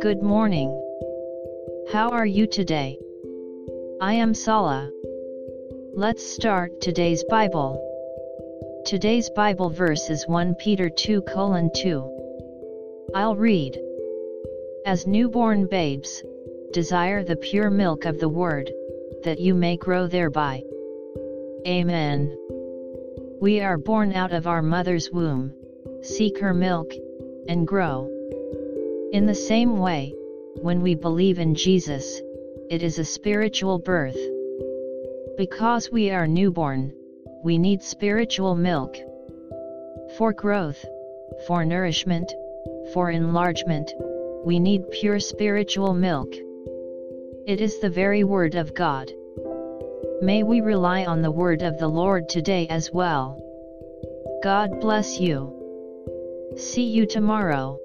Good morning. How are you today? I am Sala. Let's start today's Bible. Today's Bible verse is 1 Peter 2 2. I'll read. As newborn babes, desire the pure milk of the Word, that you may grow thereby. Amen. We are born out of our mother's womb, seek her milk, and grow. In the same way, when we believe in Jesus, it is a spiritual birth. Because we are newborn, we need spiritual milk. For growth, for nourishment, for enlargement, we need pure spiritual milk. It is the very Word of God. May we rely on the Word of the Lord today as well. God bless you. See you tomorrow.